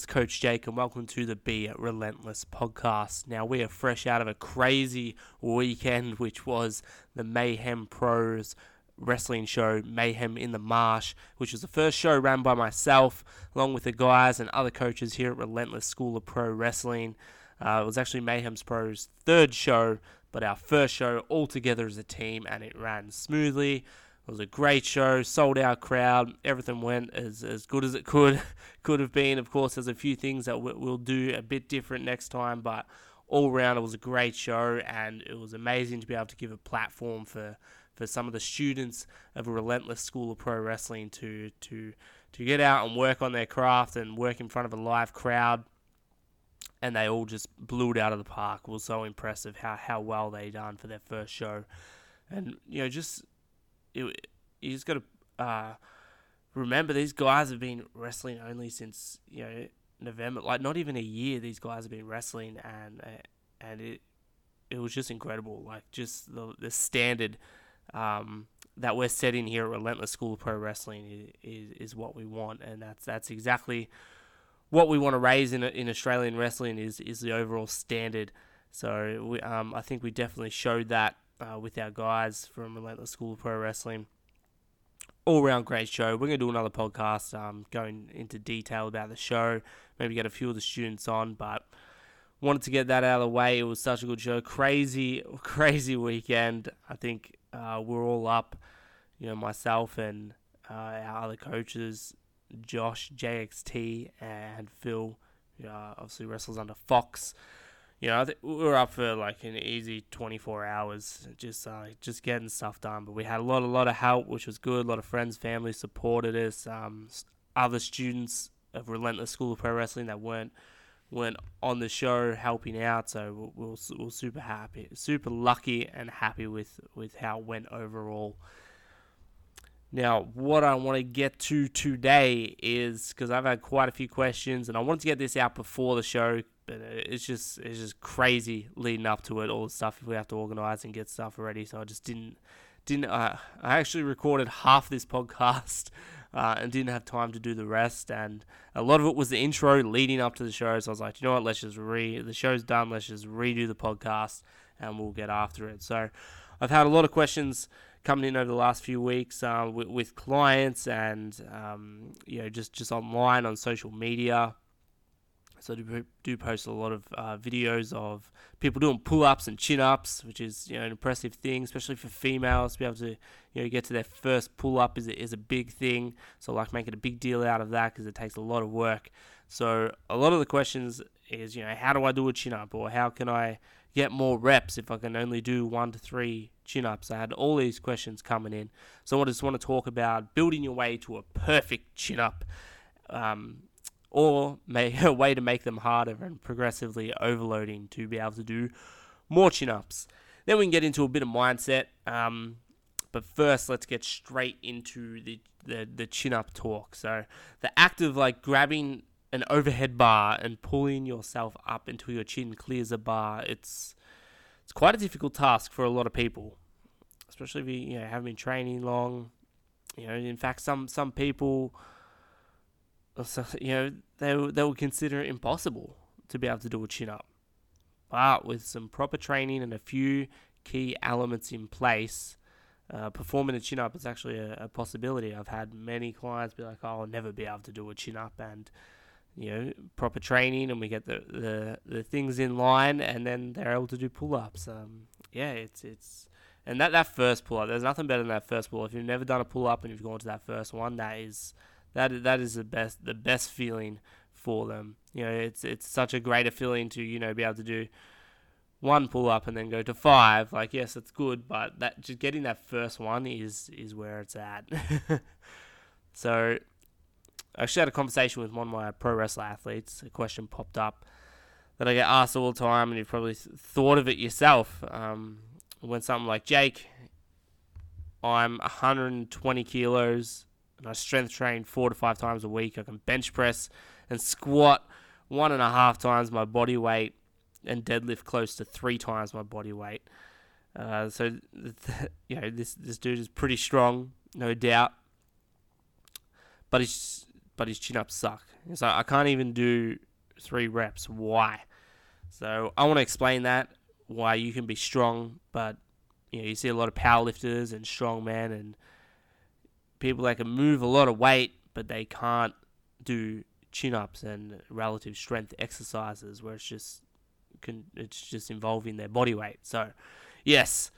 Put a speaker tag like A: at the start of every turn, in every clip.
A: Relentless Coach Jake, and welcome to the Be Relentless podcast. Now, we are fresh out of a crazy weekend, which was the Mayhem Pros wrestling show, Mayhem in the Marsh, which was the first show ran by myself, along with the guys and other coaches here at Relentless School of Pro Wrestling. Uh, it was actually Mayhem's Pros' third show, but our first show all together as a team, and it ran smoothly. It was a great show, sold out crowd. Everything went as, as good as it could could have been. Of course, there's a few things that we'll do a bit different next time, but all around it was a great show, and it was amazing to be able to give a platform for for some of the students of a relentless school of pro wrestling to to to get out and work on their craft and work in front of a live crowd. And they all just blew it out of the park. It was so impressive how, how well they done for their first show. And, you know, just it, you just got to uh, remember these guys have been wrestling only since you know November, like not even a year. These guys have been wrestling, and uh, and it it was just incredible. Like just the the standard um, that we're setting here at Relentless School of Pro Wrestling is, is, is what we want, and that's that's exactly what we want to raise in in Australian wrestling is is the overall standard. So we, um, I think we definitely showed that uh, with our guys from Relentless School of Pro Wrestling. All round great show. We're going to do another podcast um, going into detail about the show, maybe get a few of the students on, but wanted to get that out of the way. It was such a good show. Crazy, crazy weekend. I think uh, we're all up, you know, myself and uh, our other coaches, Josh, JXT, and Phil, uh, obviously wrestles under Fox you know, we were up for like an easy 24 hours, just uh, just getting stuff done. But we had a lot, a lot of help, which was good. A lot of friends, family supported us. Um, other students of Relentless School of Pro Wrestling that weren't weren't on the show helping out. So we we're, we're, we're super happy, super lucky, and happy with with how it went overall. Now, what I want to get to today is because I've had quite a few questions, and I wanted to get this out before the show but it's just it's just crazy leading up to it. All the stuff we have to organize and get stuff ready. So I just didn't didn't. Uh, I actually recorded half this podcast uh, and didn't have time to do the rest. And a lot of it was the intro leading up to the show. So I was like, you know what? Let's just re. The show's done. Let's just redo the podcast and we'll get after it. So I've had a lot of questions coming in over the last few weeks uh, with, with, clients and um, you know just just online on social media so I do, do post a lot of uh, videos of people doing pull-ups and chin-ups, which is you know an impressive thing, especially for females to be able to you know get to their first pull-up is a, is a big thing. So I like making a big deal out of that because it takes a lot of work. So a lot of the questions is you know how do I do a chin-up or how can I get more reps if I can only do one to three chin-ups. I had all these questions coming in, so I just want to talk about building your way to a perfect chin-up. Um, or a way to make them harder and progressively overloading to be able to do more chin ups. Then we can get into a bit of mindset. Um, but first, let's get straight into the, the, the chin up talk. So, the act of like grabbing an overhead bar and pulling yourself up until your chin clears the bar, it's it's quite a difficult task for a lot of people, especially if you, you know, haven't been training long. You know, in fact, some some people you know, they, they will consider it impossible to be able to do a chin up. But with some proper training and a few key elements in place, uh, performing a chin up is actually a, a, possibility. I've had many clients be like, oh, I'll never be able to do a chin up. And, you know, proper training and we get the, the, the things in line and then they're able to do pull ups. Um, yeah, it's, it's, and that, that first pull up, there's nothing better than that first pull. If you've never done a pull up and you've gone to that first one, that is that that is the best the best feeling for them. You know, it's it's such a greater feeling to you know be able to do one pull up and then go to five. Like yes, it's good, but that just getting that first one is is where it's at. so I actually had a conversation with one of my pro wrestler athletes. A question popped up that I get asked all the time, and you've probably thought of it yourself. Um, when something like Jake, I'm 120 kilos and I strength train four to five times a week. I can bench press and squat one and a half times my body weight and deadlift close to three times my body weight. Uh, so you know this this dude is pretty strong, no doubt. But he's but his chin ups suck. So I can't even do three reps. Why? So I want to explain that why you can be strong, but you know you see a lot of powerlifters and strongmen and people that can move a lot of weight, but they can't do chin ups and relative strength exercises where it's just can it's just involving their body weight. So yes,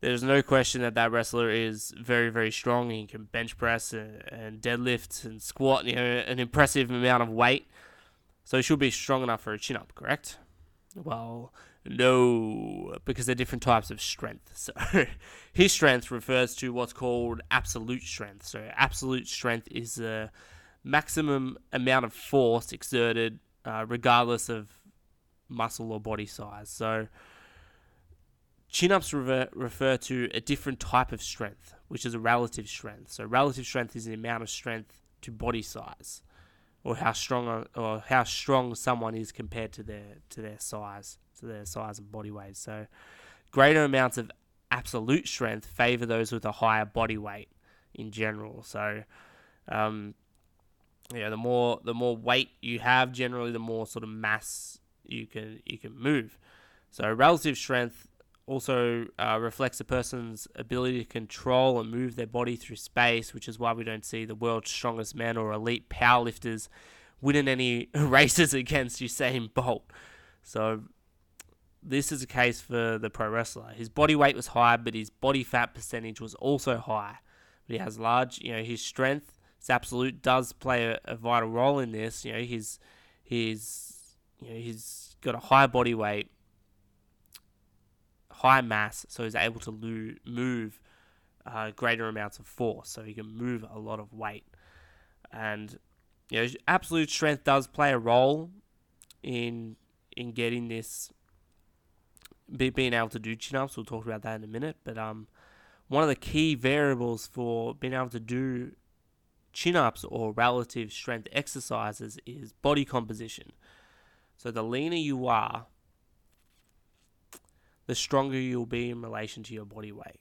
A: there's no question that that wrestler is very very strong. He can bench press and, and deadlift and squat, you know, an impressive amount of weight. So he should be strong enough for a chin up, correct? Well, no, because they're different types of strength. So his strength refers to what's called absolute strength. So absolute strength is the maximum amount of force exerted, uh, regardless of muscle or body size. So chin ups refer, refer to a different type of strength, which is a relative strength. So relative strength is the amount of strength to body size or how strong or how strong someone is compared to their to their size, to their size and body weight. So, greater amounts of absolute strength favor those with a higher body weight in general. So, um, yeah, the more the more weight you have, generally, the more sort of mass you can you can move. So, relative strength also uh, reflects a person's ability to control and move their body through space, which is why we don't see the world's strongest men or elite powerlifters winning any races against Usain Bolt. So this is a case for the pro wrestler. His body weight was high, but his body fat percentage was also high. But he has large, you know, his strength, his absolute does play a, a vital role in this. You know, his his you know he's got a high body weight high mass, so he's able to move uh, greater amounts of force, so he can move a lot of weight. And you know, absolute strength does play a role in in getting this be, being able to do chin ups. We'll talk about that in a minute. But um, one of the key variables for being able to do chin ups or relative strength exercises is body composition. So the leaner you are, the stronger you'll be in relation to your body weight.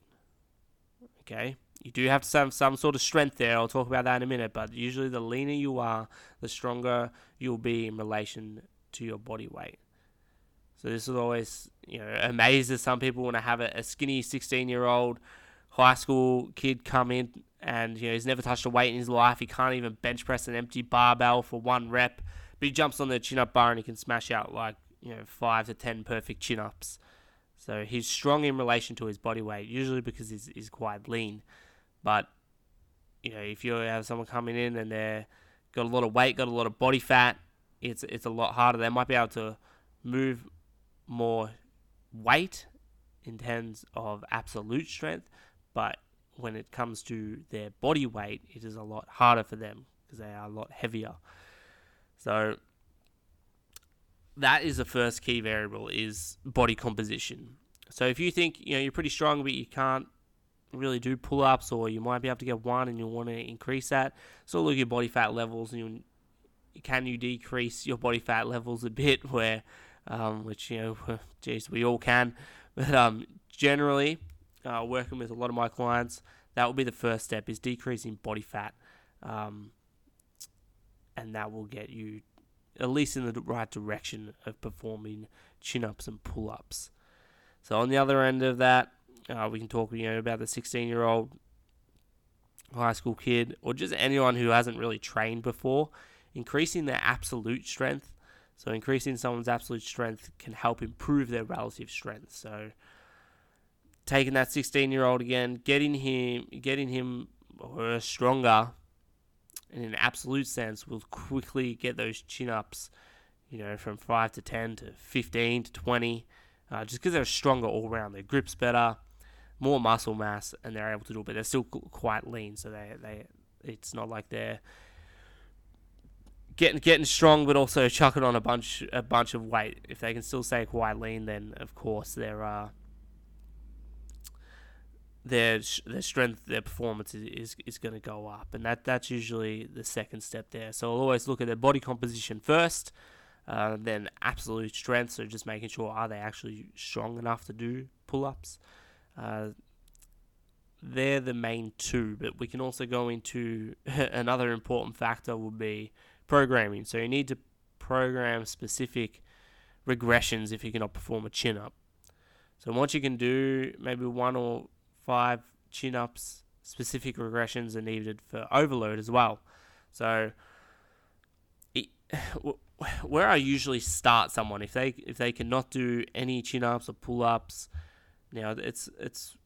A: Okay? You do have to have some sort of strength there. I'll talk about that in a minute. But usually, the leaner you are, the stronger you'll be in relation to your body weight. So this is always, you know, amazes some people when I have a, a skinny 16-year-old high school kid come in and you know he's never touched a weight in his life. He can't even bench press an empty barbell for one rep, but he jumps on the chin-up bar and he can smash out like you know five to ten perfect chin-ups. So he's strong in relation to his body weight, usually because he's, he's quite lean. But you know, if you have someone coming in and they're got a lot of weight, got a lot of body fat, it's it's a lot harder. They might be able to move more weight in terms of absolute strength, but when it comes to their body weight, it is a lot harder for them because they are a lot heavier. So that is the first key variable is body composition. So if you think you know you're pretty strong but you can't really do pull-ups or you might be able to get one and you want to increase that, so look at your body fat levels and you can you decrease your body fat levels a bit where um, which you know geez we all can but um, generally uh, working with a lot of my clients that will be the first step is decreasing body fat um, and that will get you at least in the right direction of performing chin ups and pull ups. So on the other end of that, uh, we can talk you know about the 16 year old high school kid or just anyone who hasn't really trained before. Increasing their absolute strength, so increasing someone's absolute strength can help improve their relative strength. So taking that 16 year old again, getting him, getting him or her stronger in an absolute sense, will quickly get those chin ups, you know, from 5 to 10 to 15 to 20, uh, just because they're stronger all around. Their grip's better, more muscle mass, and they're able to do it, but they're still quite lean, so they, they it's not like they're getting getting strong, but also chucking on a bunch a bunch of weight. If they can still stay quite lean, then of course they're uh, their their strength, their performance is, is, is going to go up, and that that's usually the second step there. So I'll always look at their body composition first, uh, then absolute strength. So just making sure are they actually strong enough to do pull ups. Uh, they're the main two, but we can also go into another important factor would be programming. So you need to program specific regressions if you cannot perform a chin up. So what you can do, maybe one or five chin ups, specific regressions are needed for overload as well. So it, where I usually start someone if they if they cannot do any chin ups or pull ups, now it's it's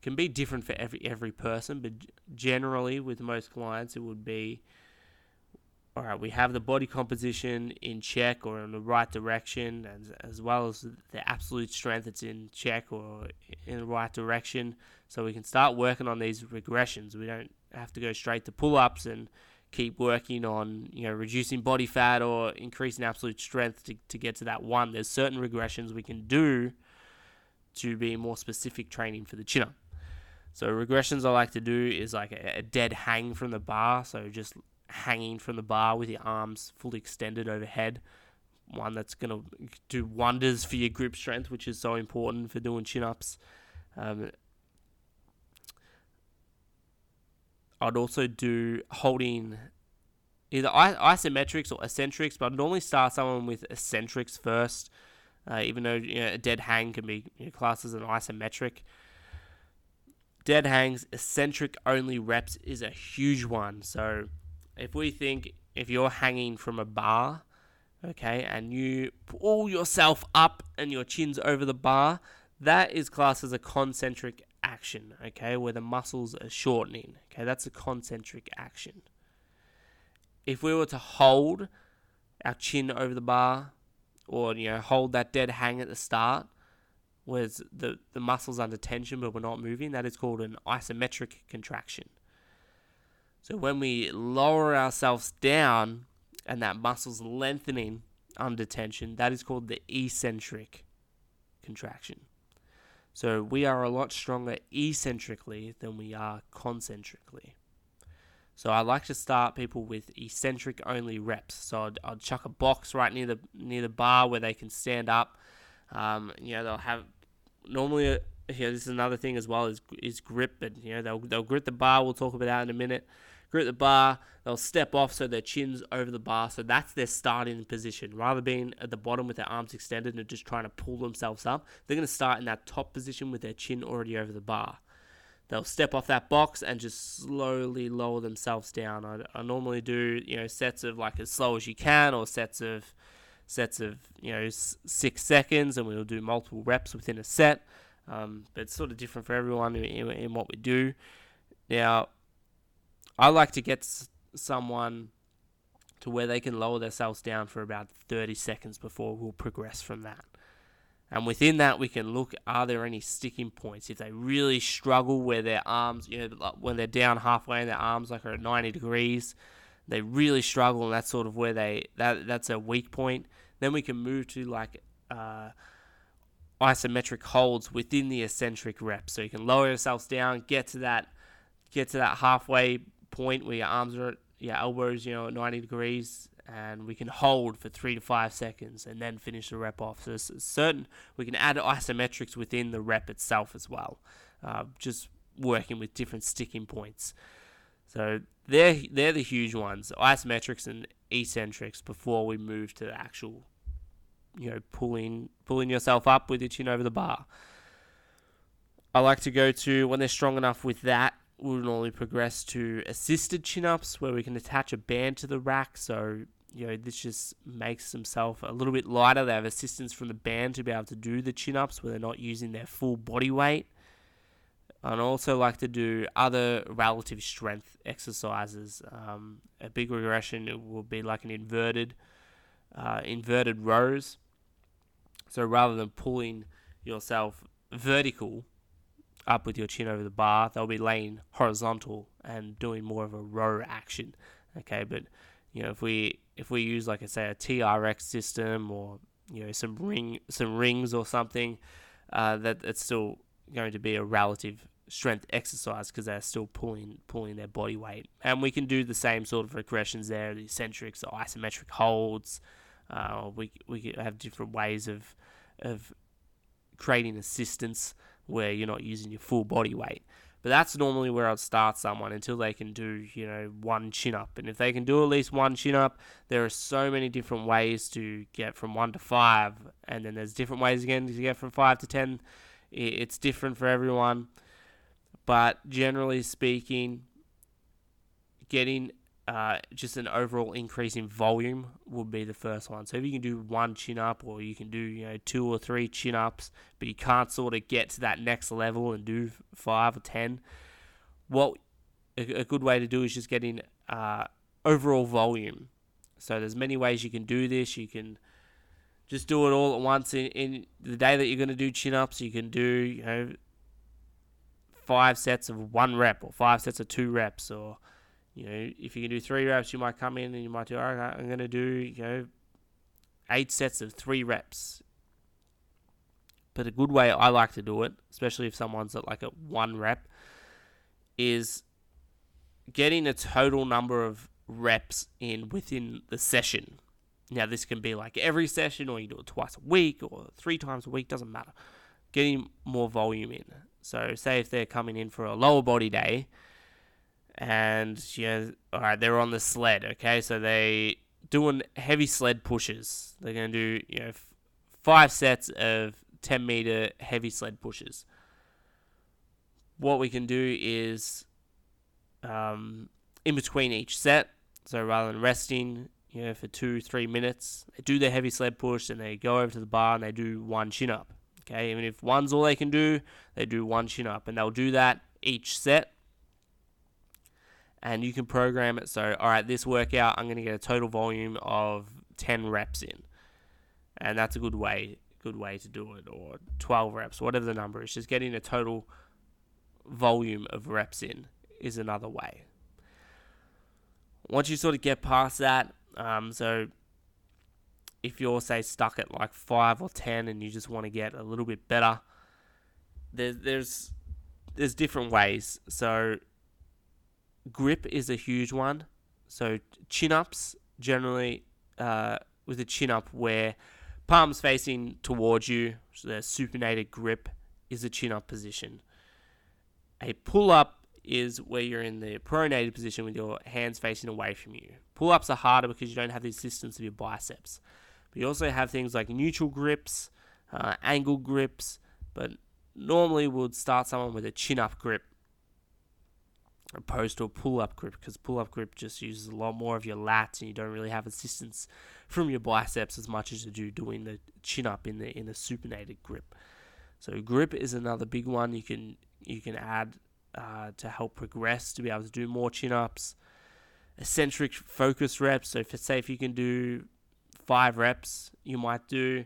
A: can be different for every every person, but generally with most clients it would be all right, we have the body composition in check or in the right direction, as, as well as the absolute strength that's in check or in the right direction. So we can start working on these regressions. We don't have to go straight to pull ups and keep working on you know reducing body fat or increasing absolute strength to, to get to that one. There's certain regressions we can do to be more specific training for the chin up. So regressions I like to do is like a, a dead hang from the bar. So just hanging from the bar with your arms fully extended overhead. One that's going to do wonders for your grip strength, which is so important for doing chin ups. Um, I'd also do holding either isometrics or eccentrics, but I'd normally start someone with eccentrics first, uh, even though you know, a dead hang can be you know, classed as an isometric. Dead hangs, eccentric only reps is a huge one. So if we think if you're hanging from a bar, okay, and you pull yourself up and your chin's over the bar, that is classed as a concentric action, okay, where the muscles are shortening. Okay, that's a concentric action. If we were to hold our chin over the bar, or you know, hold that dead hang at the start, where the, the muscles under tension but we're not moving, that is called an isometric contraction. So when we lower ourselves down and that muscle's lengthening under tension, that is called the eccentric contraction. So we are a lot stronger eccentrically than we are concentrically. So I like to start people with eccentric only reps. So I'd, I'd chuck a box right near the near the bar where they can stand up. Um, you know they'll have normally. Uh, here, this is another thing as well is is grip, but you know they'll they'll grip the bar. We'll talk about that in a minute grip the bar, they'll step off so their chin's over the bar. So that's their starting position. Rather being at the bottom with their arms extended and just trying to pull themselves up, they're going to start in that top position with their chin already over the bar. They'll step off that box and just slowly lower themselves down. I, I normally do, you know, sets of like as slow as you can or sets of sets of, you know, six seconds and we'll do multiple reps within a set. Um, but it's sort of different for everyone in, in, in what we do. Now, I like to get someone to where they can lower themselves down for about 30 seconds before we'll progress from that. And within that, we can look are there any sticking points? If they really struggle where their arms, you know, when they're down halfway and their arms like are at 90 degrees, they really struggle, and that's sort of where they that that's a weak point. Then we can move to like uh, isometric holds within the eccentric reps. So you can lower yourselves down, get to that get to that halfway point where your arms are at your elbows, you know, at 90 degrees, and we can hold for three to five seconds and then finish the rep off. So certain we can add isometrics within the rep itself as well, uh, just working with different sticking points. So they're they're the huge ones, isometrics and eccentrics. Before we move to the actual, you know, pulling pulling yourself up with your chin over the bar. I like to go to when they're strong enough with that we'll normally progress to assisted chin ups where we can attach a band to the rack. So, you know, this just makes themselves a little bit lighter. They have assistance from the band to be able to do the chin ups where they're not using their full body weight. And also like to do other relative strength exercises. Um, a big regression will be like an inverted, uh, inverted rows. So rather than pulling yourself vertical, up with your chin over the bar. They'll be laying horizontal and doing more of a row action. Okay, but you know if we if we use like I say a TRX system or you know some ring some rings or something, uh, that it's still going to be a relative strength exercise because they're still pulling pulling their body weight. And we can do the same sort of regressions there, the eccentrics, the isometric holds. Uh, we we have different ways of of creating assistance where you're not using your full body weight. But that's normally where I'd start someone until they can do, you know, one chin up. And if they can do at least one chin up, there are so many different ways to get from one to five. And then there's different ways again to get from five to ten. It's different for everyone. But generally speaking, getting uh, just an overall increase in volume would be the first one. So if you can do one chin up, or you can do you know two or three chin ups, but you can't sort of get to that next level and do five or ten, what a, good way to do is just getting uh, overall volume. So there's many ways you can do this. You can just do it all at once in, in the day that you're going to do chin ups. You can do you know five sets of one rep or five sets of two reps or you know, if you can do three reps, you might come in and you might do, all right, I'm going to do, you know, eight sets of three reps. But a good way I like to do it, especially if someone's at like a one rep, is getting a total number of reps in within the session. Now, this can be like every session, or you do it twice a week, or three times a week, doesn't matter. Getting more volume in. So, say if they're coming in for a lower body day, and you know, all right, they're on the sled. Okay, so they doing heavy sled pushes. They're going to do you know f- five sets of ten meter heavy sled pushes. What we can do is, um, in between each set, so rather than resting, you know, for two three minutes, they do their heavy sled push and they go over to the bar and they do one chin up. Okay, even if one's all they can do, they do one chin up, and they'll do that each set and you can program it. So all right this workout i'm going to get a total volume of 10 reps in. And that's a good way good way to do it or 12 reps whatever the number is. Just getting a total volume of reps in is another way. Once you sort of get past that um, so if you're say stuck at like 5 or 10 and you just want to get a little bit better there's there's there's different ways. So grip is a huge one. So chin ups generally uh, with a chin up where palms facing towards you, so the supinated grip is a chin up position. A pull up is where you're in the pronated position with your hands facing away from you. Pull ups are harder because you don't have the assistance of your biceps. But you also have things like neutral grips, uh, angle grips, but normally we would start someone with a chin up grip opposed to a pull up grip because pull up grip just uses a lot more of your lats and you don't really have assistance from your biceps as much as you do doing the chin up in the in a supinated grip. So grip is another big one you can you can add uh, to help progress to be able to do more chin ups. Eccentric focus reps. So if say if you can do five reps, you might do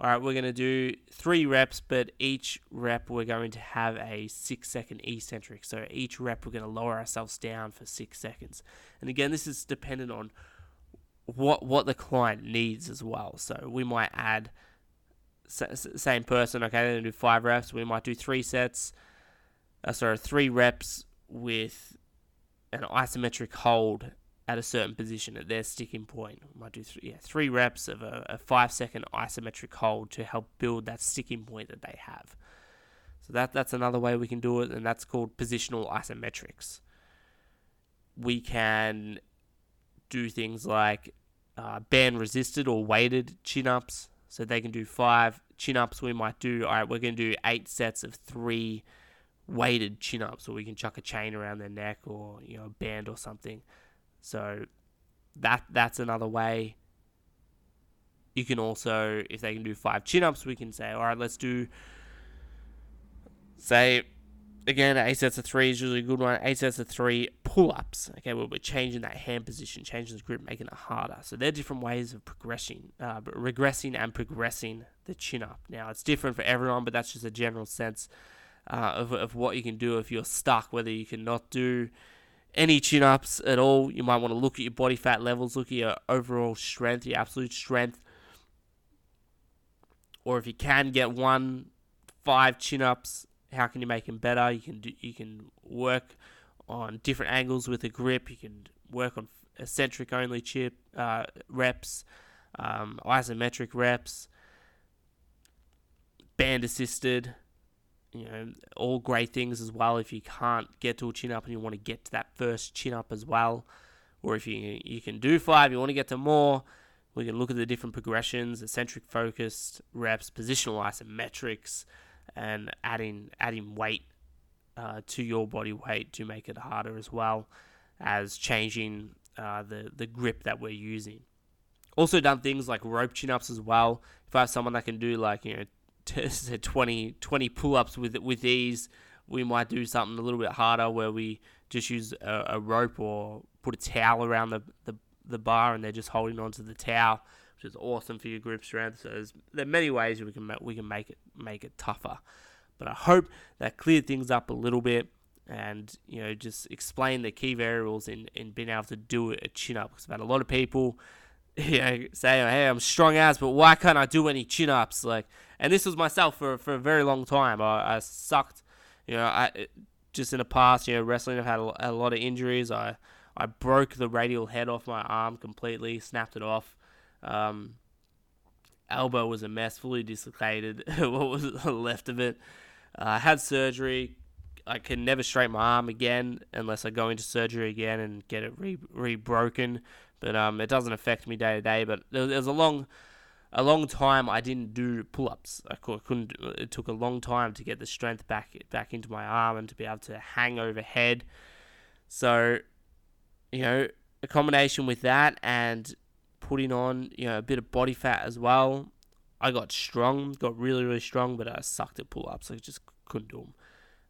A: all right, we're going to do three reps, but each rep we're going to have a six second eccentric. So each rep we're going to lower ourselves down for six seconds. And again, this is dependent on what what the client needs as well. So we might add same person. Okay, they're going to do five reps. We might do three sets. Uh, sorry, three reps with an isometric hold at a certain position at their sticking point. We might do three, yeah, three reps of a, a five second isometric hold to help build that sticking point that they have. So that that's another way we can do it, and that's called positional isometrics. We can do things like uh, band resisted or weighted chin ups. So they can do five chin ups. We might do, all right, we're going to do eight sets of three weighted chin ups, or we can chuck a chain around their neck or, you know, a band or something. So that that's another way. You can also, if they can do five chin ups, we can say, all right, let's do, say, again, eight sets of three is usually a good one. Eight sets of three pull ups. Okay, well, we're changing that hand position, changing the grip, making it harder. So they're different ways of progressing, uh, regressing and progressing the chin up. Now, it's different for everyone, but that's just a general sense uh, of, of what you can do if you're stuck, whether you can not do any chin ups at all, you might want to look at your body fat levels, look at your overall strength, your absolute strength. Or if you can get one, five chin ups, how can you make them better? You can do, you can work on different angles with a grip. You can work on eccentric only chip uh, reps, um, isometric reps, band assisted. You know, all great things as well. If you can't get to a chin up and you want to get to that first chin up as well, or if you you can do five, you want to get to more, we can look at the different progressions, eccentric focused reps, positional isometrics, and adding adding weight uh, to your body weight to make it harder as well as changing uh, the the grip that we're using. Also done things like rope chin ups as well. If I have someone that can do like you know 20, 20 pull ups with with ease, we might do something a little bit harder where we just use a, a rope or put a towel around the, the the bar and they're just holding onto the towel, which is awesome for your grip strength. So there are many ways we can we can make it make it tougher. But I hope that cleared things up a little bit and you know just explain the key variables in, in being able to do a chin up because I've had a lot of people know say hey I'm strong as but why can't I do any chin ups like and this was myself for, for a very long time I, I sucked you know I just in the past you know wrestling I've had a, a lot of injuries I I broke the radial head off my arm completely, snapped it off. Um, elbow was a mess, fully dislocated. what was left of it? Uh, I had surgery. I can never straighten my arm again unless I go into surgery again and get it re, re broken. But um, it doesn't affect me day to day. But there, was a long, a long time I didn't do pull ups. I couldn't. It took a long time to get the strength back back into my arm and to be able to hang overhead. So you know, a combination with that and putting on, you know, a bit of body fat as well, I got strong, got really, really strong, but I sucked at pull ups. I just couldn't do them.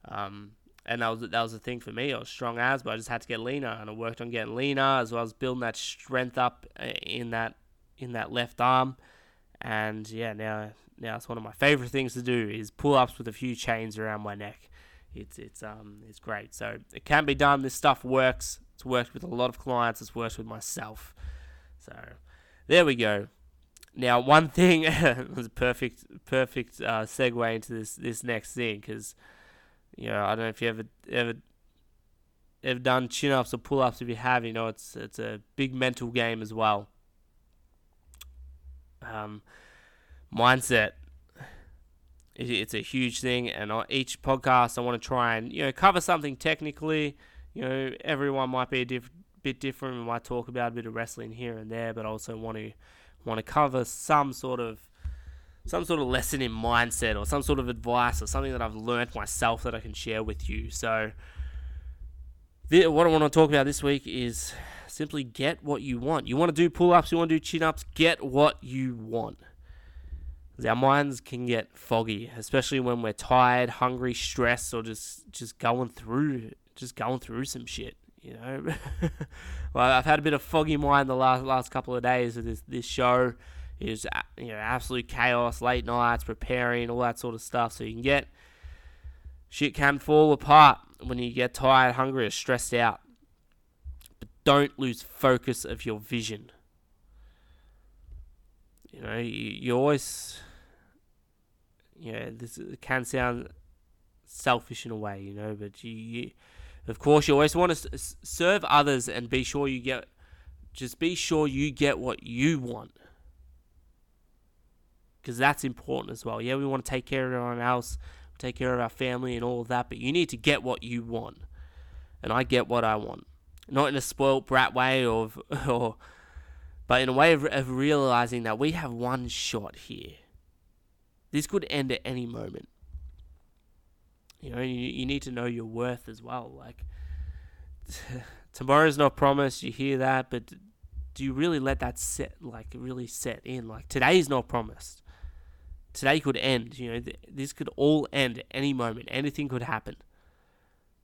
A: Um, and that was that was the thing for me. I was strong as, but I just had to get leaner, and I worked on getting leaner as well as building that strength up uh, in that in that left arm. And yeah, now now it's one of my favorite things to do is pull ups with a few chains around my neck. It's it's um it's great. So it can be done. This stuff works. It's worked with a lot of clients. It's worked with myself. So there we go. Now, one thing was a perfect, perfect uh, segue into this this next thing because you know I don't know if you ever ever ever done chin ups or pull ups. If you have, you know it's it's a big mental game as well. Um, mindset. it's a huge thing, and on each podcast I want to try and you know cover something technically you know, everyone might be a diff- bit different. We might talk about a bit of wrestling here and there, but also want to want to cover some sort of some sort of lesson in mindset or some sort of advice or something that I've learned myself that I can share with you. So, the, what I want to talk about this week is simply get what you want. You want to do pull ups, you want to do chin ups, get what you want. Our minds can get foggy, especially when we're tired, hungry, stressed, or just, just going through just going through some shit. You know, well, I've had a bit of foggy mind the last last couple of days of this this show. Is you know absolute chaos, late nights, preparing, all that sort of stuff. So you can get shit can fall apart when you get tired, hungry, or stressed out. But don't lose focus of your vision. You know, you, you always, you know, this can sound selfish in a way, you know, but you, you of course, you always want to serve others and be sure you get, just be sure you get what you want. Because that's important as well. Yeah, we want to take care of everyone else, take care of our family and all of that, but you need to get what you want. And I get what I want. Not in a spoilt brat way or, or but in a way of, of realizing that we have one shot here. This could end at any moment. You know, you, you need to know your worth as well. Like, tomorrow's not promised. You hear that, but do you really let that set, like, really set in? Like, today's not promised. Today could end. You know, th- this could all end at any moment. Anything could happen.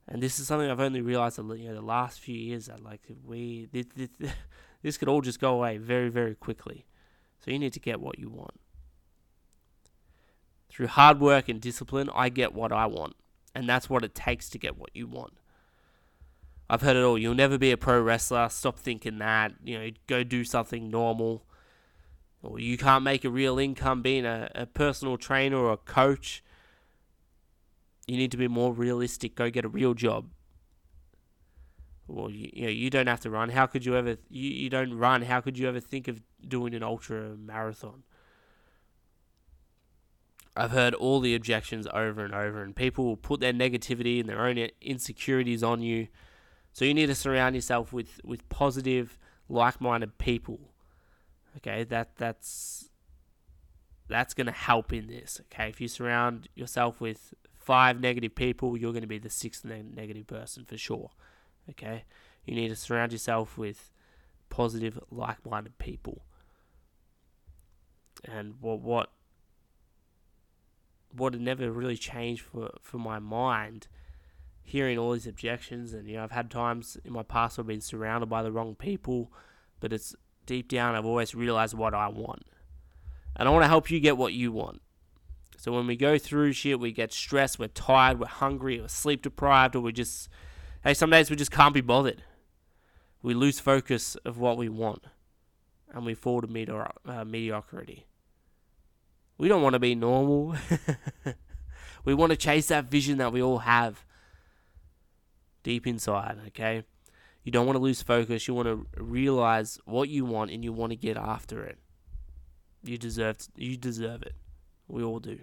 A: And this is something I've only realized, you know, the last few years that, like, we, this, this, this could all just go away very, very quickly. So you need to get what you want. Through hard work and discipline, I get what I want. And that's what it takes to get what you want. I've heard it all. You'll never be a pro wrestler. Stop thinking that. You know, go do something normal. Or you can't make a real income being a, a personal trainer or a coach. You need to be more realistic. Go get a real job. Well, you, you know, you don't have to run. How could you ever? You, you don't run. How could you ever think of doing an ultra marathon? I've heard all the objections over and over, and people will put their negativity and their own insecurities on you. So you need to surround yourself with, with positive, like-minded people. Okay, that that's that's going to help in this. Okay, if you surround yourself with five negative people, you're going to be the sixth negative person for sure. Okay, you need to surround yourself with positive, like-minded people. And what what what had never really changed for, for my mind, hearing all these objections, and you know, I've had times in my past where I've been surrounded by the wrong people, but it's deep down I've always realized what I want. And I want to help you get what you want. So when we go through shit, we get stressed, we're tired, we're hungry, we're sleep deprived, or we just, hey, some days we just can't be bothered. We lose focus of what we want, and we fall to meteor- uh, mediocrity. We don't want to be normal. we want to chase that vision that we all have deep inside, okay? You don't want to lose focus. You want to realize what you want and you want to get after it. You deserve you deserve it. We all do.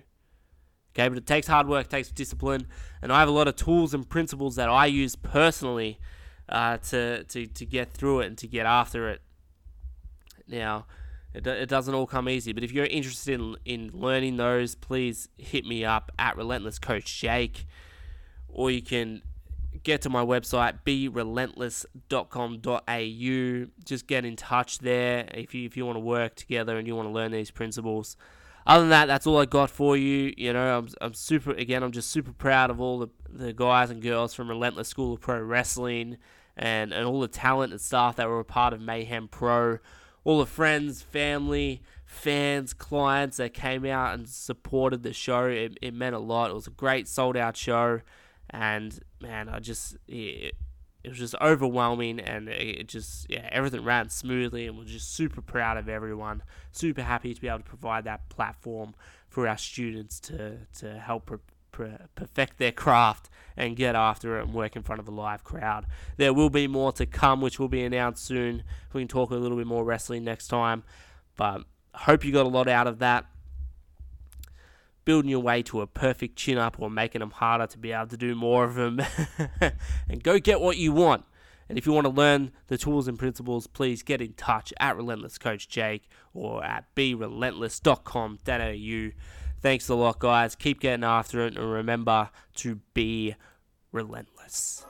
A: Okay, but it takes hard work, takes discipline, and I have a lot of tools and principles that I use personally uh, to, to to get through it and to get after it. Now, it, it doesn't all come easy, but if you're interested in, in learning those, please hit me up at Relentless Coach Jake, or you can get to my website berelentless.com.au. Just get in touch there if you if you want to work together and you want to learn these principles. Other than that, that's all I got for you. You know, I'm, I'm super again. I'm just super proud of all the, the guys and girls from Relentless School of Pro Wrestling and and all the talent and staff that were a part of Mayhem Pro all the friends, family, fans, clients that came out and supported the show. It, it meant a lot. It was a great sold out show. And man, I just, it, it was just overwhelming and it just, yeah, everything ran smoothly and we're just super proud of everyone. Super happy to be able to provide that platform for our students to, to help perfect their craft and get after it and work in front of a live crowd. There will be more to come, which will be announced soon. We can talk a little bit more wrestling next time, but hope you got a lot out of that. Building your way to a perfect chin up or making them harder to be able to do more of them. and go get what you want. And if you want to learn the tools and principles, please get in touch at Relentless Coach Jake or at berelentless.com.au. Thanks a lot, guys. Keep getting after it, and remember to be relentless.